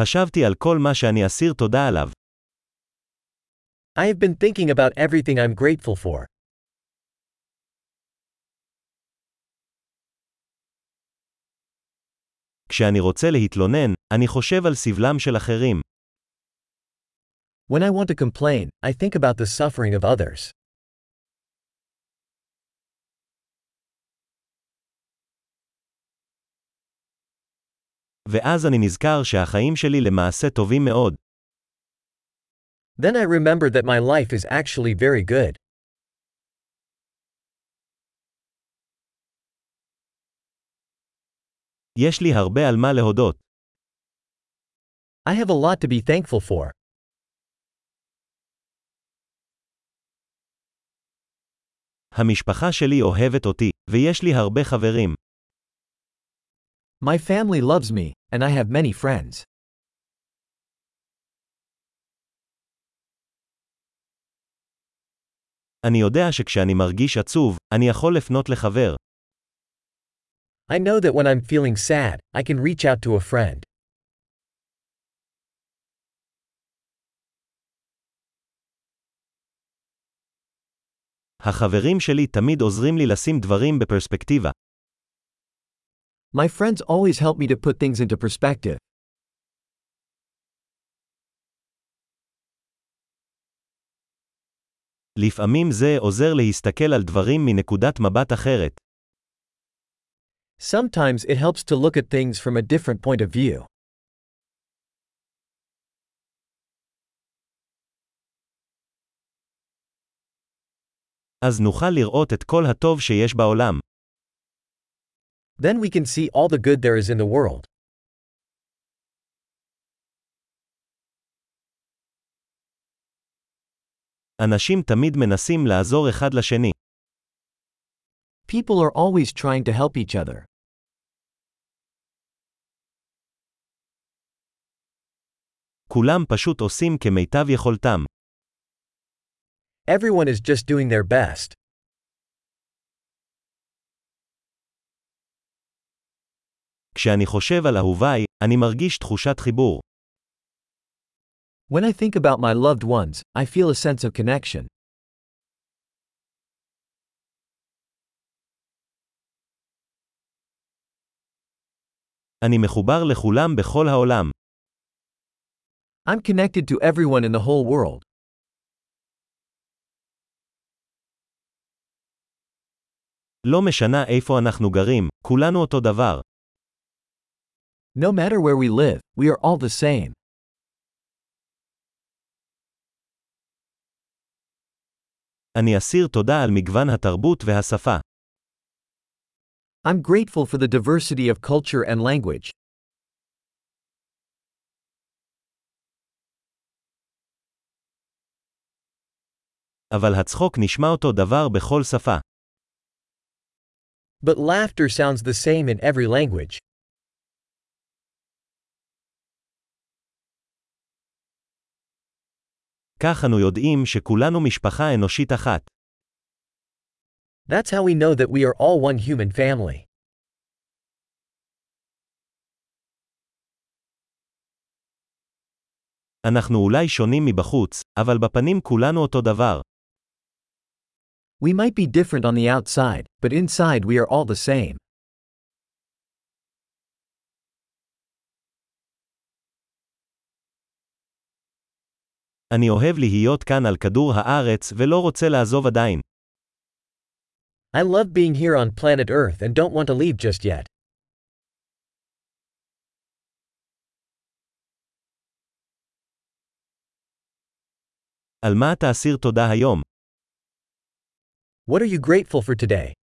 חשבתי על כל מה שאני אסיר תודה עליו. I have been thinking about everything I'm grateful for. כשאני רוצה להתלונן, אני חושב על סבלם של אחרים. When I want to complain, I think about the suffering of others. ואז אני נזכר שהחיים שלי למעשה טובים מאוד. Then I remember that my life is actually very good. יש לי הרבה על מה להודות. I have a lot to be thankful for. המשפחה שלי אוהבת אותי, ויש לי הרבה חברים. My family loves me, and I have many friends. אני יודע שכשאני מרגיש עצוב, אני יכול לפנות לחבר. I know that when I'm feeling sad, I can reach out to a friend. החברים שלי תמיד עוזרים לי לשים דברים בפרספקטיבה. My friends always help me to put things into perspective. לפעמים זה עוזר להסתכל על דברים מנקודת מבט אחרת. Sometimes it helps to look at things from a different point of view. אז נוכל לראות את כל הטוב שיש בעולם. Then we can see all the good there is in the world. אנשים תמיד מנסים לעזור אחד לשני. People are always trying to help each other. כולם פשוט עושים כמיטב יכולתם. Everyone is just doing their best. כשאני חושב על אהוביי, אני מרגיש תחושת חיבור. When I think about my loved ones, I feel a sense of connection. אני מחובר לכולם בכל העולם. I'm connected to everyone in the whole world. לא משנה איפה אנחנו גרים, כולנו אותו דבר. No matter where we live, we are all the same. אני אסיר תודה על מגוון התרבות והשפה. I'm grateful for the diversity of culture and language. אבל הצחוק נשמע אותו דבר בכל שפה. But laughter sounds the same in every language. כך אנו יודעים שכולנו משפחה אנושית אחת. That's how we know that we are all one human family. אנחנו אולי שונים מבחוץ, אבל בפנים כולנו אותו דבר. We might be different on the outside, but inside we are all the same. אני אוהב להיות כאן על כדור הארץ ולא רוצה לעזוב עדיין. I love being here on planet Earth and don't want to leave just yet. על מה תאסיר תודה היום? What are you grateful for today?